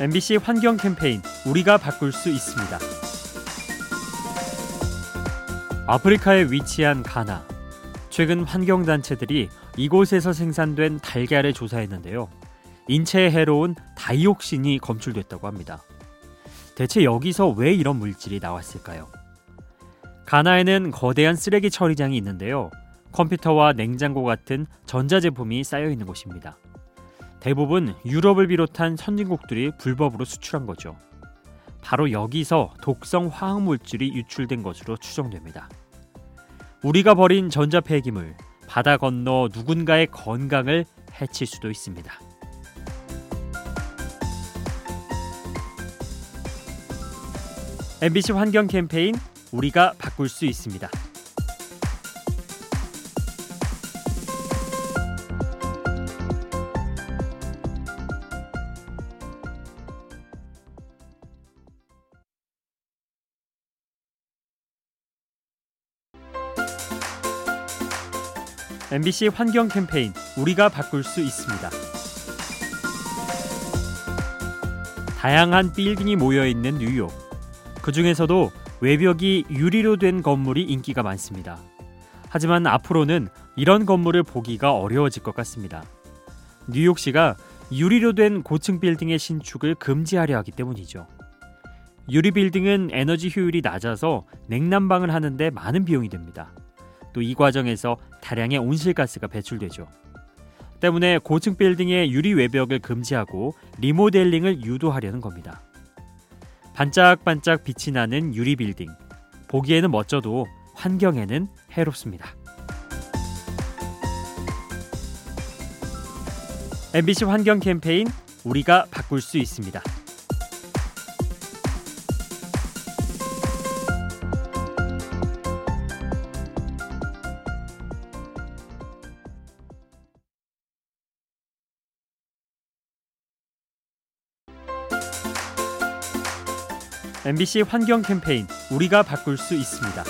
MBC 환경 캠페인 우리가 바꿀 수 있습니다. 아프리카에 위치한 가나. 최근 환경 단체들이 이곳에서 생산된 달걀을 조사했는데요. 인체에 해로운 다이옥신이 검출됐다고 합니다. 대체 여기서 왜 이런 물질이 나왔을까요? 가나에는 거대한 쓰레기 처리장이 있는데요. 컴퓨터와 냉장고 같은 전자제품이 쌓여 있는 곳입니다. 대부분 유럽을 비롯한 선진국들이 불법으로 수출한 거죠. 바로 여기서 독성 화학 물질이 유출된 것으로 추정됩니다. 우리가 버린 전자 폐기물 바다 건너 누군가의 건강을 해칠 수도 있습니다. MBC 환경 캠페인 우리가 바꿀 수 있습니다. MBC 환경 캠페인 우리가 바꿀 수 있습니다. 다양한 빌딩이 모여 있는 뉴욕. 그 중에서도 외벽이 유리로 된 건물이 인기가 많습니다. 하지만 앞으로는 이런 건물을 보기가 어려워질 것 같습니다. 뉴욕시가 유리로 된 고층 빌딩의 신축을 금지하려 하기 때문이죠. 유리 빌딩은 에너지 효율이 낮아서 냉난방을 하는데 많은 비용이 됩니다. 또 이 과정에서 다량의 온실가스가 배출되죠. 때문에 고층 빌딩의 유리 외벽을 금지하고 리모델링을 유도하려는 겁니다. 반짝반짝 빛이 나는 유리 빌딩. 보기에는 멋져도 환경에는 해롭습니다. MBC 환경 캠페인 우리가 바꿀 수 있습니다. MBC 환경 캠페인 우리가 바꿀 수 있습니다.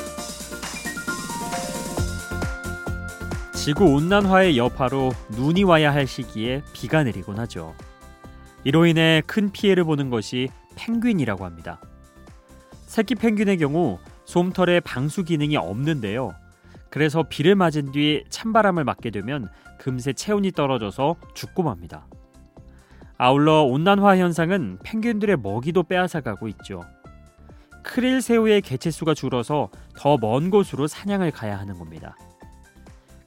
지구 온난화의 여파로 눈이 와야 할 시기에 비가 내리곤 하죠. 이로 인해 큰 피해를 보는 것이 펭귄이라고 합니다. 새끼 펭귄의 경우 솜털에 방수 기능이 없는데요. 그래서 비를 맞은 뒤 찬바람을 맞게 되면 금세 체온이 떨어져서 죽고 맙니다. 아울러 온난화 현상은 펭귄들의 먹이도 빼앗아가고 있죠. 크릴 새우의 개체수가 줄어서 더 먼 곳으로 사냥을 가야 하는 겁니다.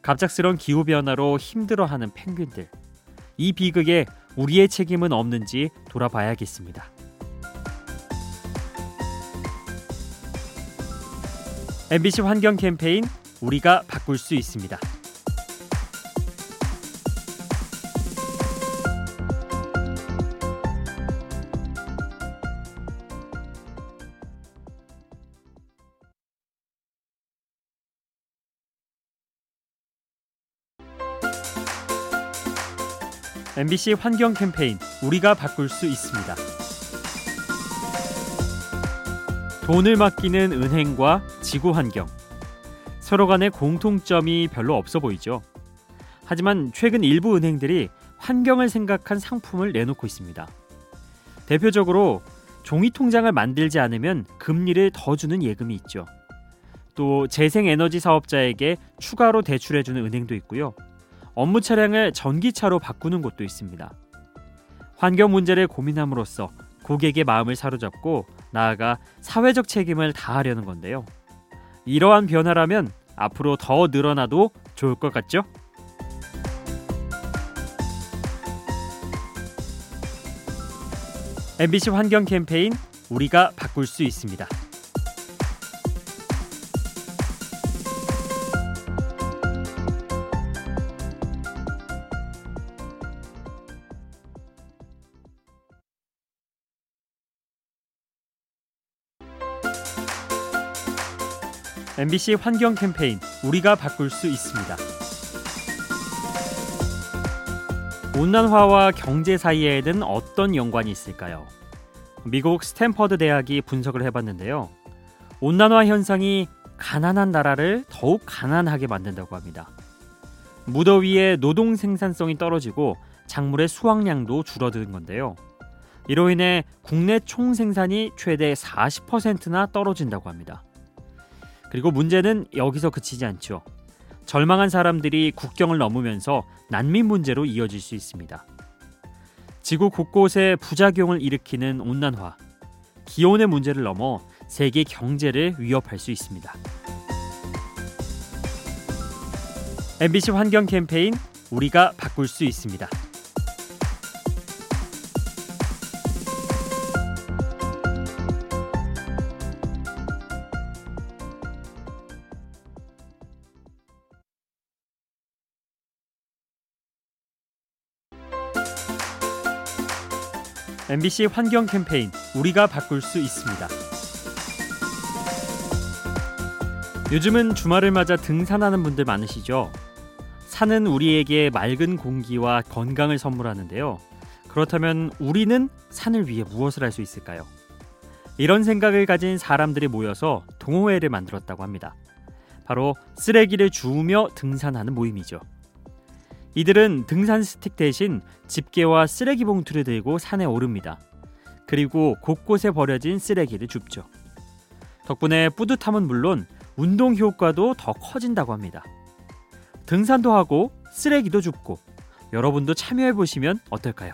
갑작스런 기후 변화로 힘들어하는 펭귄들. 이 비극에 우리의 책임은 없는지 돌아봐야겠습니다. MBC 환경 캠페인 우리가 바꿀 수 있습니다. MBC 환경 캠페인 우리가 바꿀 수 있습니다. 돈을 맡기는 은행과 지구 환경. 서로 간의 공통점이 별로 없어 보이죠. 하지만 최근 일부 은행들이 환경을 생각한 상품을 내놓고 있습니다. 대표적으로 종이 통장을 만들지 않으면 금리를 더 주는 예금이 있죠. 또 재생에너지 사업자에게 추가로 대출해주는 은행도 있고요. 업무 차량을 전기차로 바꾸는 곳도 있습니다. 환경 문제를 고민함으로써 고객의 마음을 사로잡고 나아가 사회적 책임을 다하려는 건데요. 이러한 변화라면 앞으로 더 늘어나도 좋을 것 같죠? MBC 환경 캠페인 우리가 바꿀 수 있습니다. MBC 환경 캠페인 우리가 바꿀 수 있습니다. 온난화와 경제 사이에는 어떤 연관이 있을까요? 미국 스탠퍼드 대학이 분석을 해봤는데요. 온난화 현상이 가난한 나라를 더욱 가난하게 만든다고 합니다. 무더위에 노동 생산성이 떨어지고 작물의 수확량도 줄어드는 건데요. 이로 인해 국내 총 생산이 최대 40%나 떨어진다고 합니다. 그리고 문제는 여기서 그치지 않죠. 절망한 사람들이 국경을 넘으면서 난민 문제로 이어질 수 있습니다. 지구 곳곳에 부작용을 일으키는 온난화, 기온의 문제를 넘어 세계 경제를 위협할 수 있습니다. MBC 환경 캠페인 우리가 바꿀 수 있습니다. MBC 환경 캠페인 우리가 바꿀 수 있습니다. 요즘은 주말을 맞아 등산하는 분들 많으시죠? 산은 우리에게 맑은 공기와 건강을 선물하는데요. 그렇다면 우리는 산을 위해 무엇을 할 수 있을까요? 이런 생각을 가진 사람들이 모여서 동호회를 만들었다고 합니다. 바로 쓰레기를 주우며 등산하는 모임이죠. 이들은 등산 스틱 대신 집게와 쓰레기 봉투를 들고 산에 오릅니다. 그리고 곳곳에 버려진 쓰레기를 줍죠. 덕분에 뿌듯함은 물론 운동 효과도 더 커진다고 합니다. 등산도 하고 쓰레기도 줍고 여러분도 참여해 보시면 어떨까요?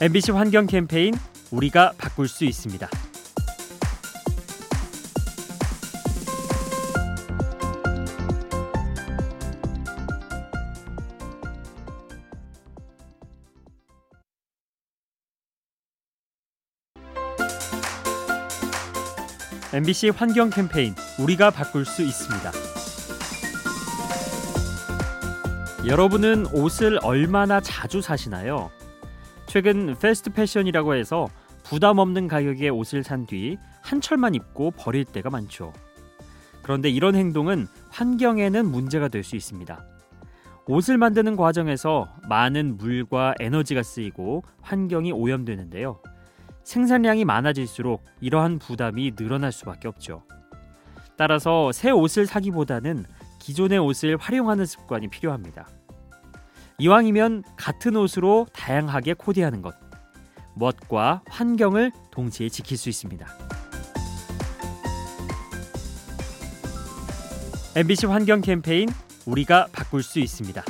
MBC 환경 캠페인 우리가 바꿀 수 있습니다. MBC 환경 캠페인 우리가 바꿀 수 있습니다. 여러분은 옷을 얼마나 자주 사시나요? 최근 패스트 패션이라고 해서 부담 없는 가격의 옷을 산 뒤 한철만 입고 버릴 때가 많죠. 그런데 이런 행동은 환경에는 문제가 될 수 있습니다. 옷을 만드는 과정에서 많은 물과 에너지가 쓰이고 환경이 오염되는데요. 생산량이 많아질수록 이러한 부담이 늘어날 수밖에 없죠. 따라서 새 옷을 사기보다는 기존의 옷을 활용하는 습관이 필요합니다. 이왕이면 같은 옷으로 다양하게 코디하는 것, 멋과 환경을 동시에 지킬 수 있습니다. MBC 환경 캠페인 우리가 바꿀 수 있습니다.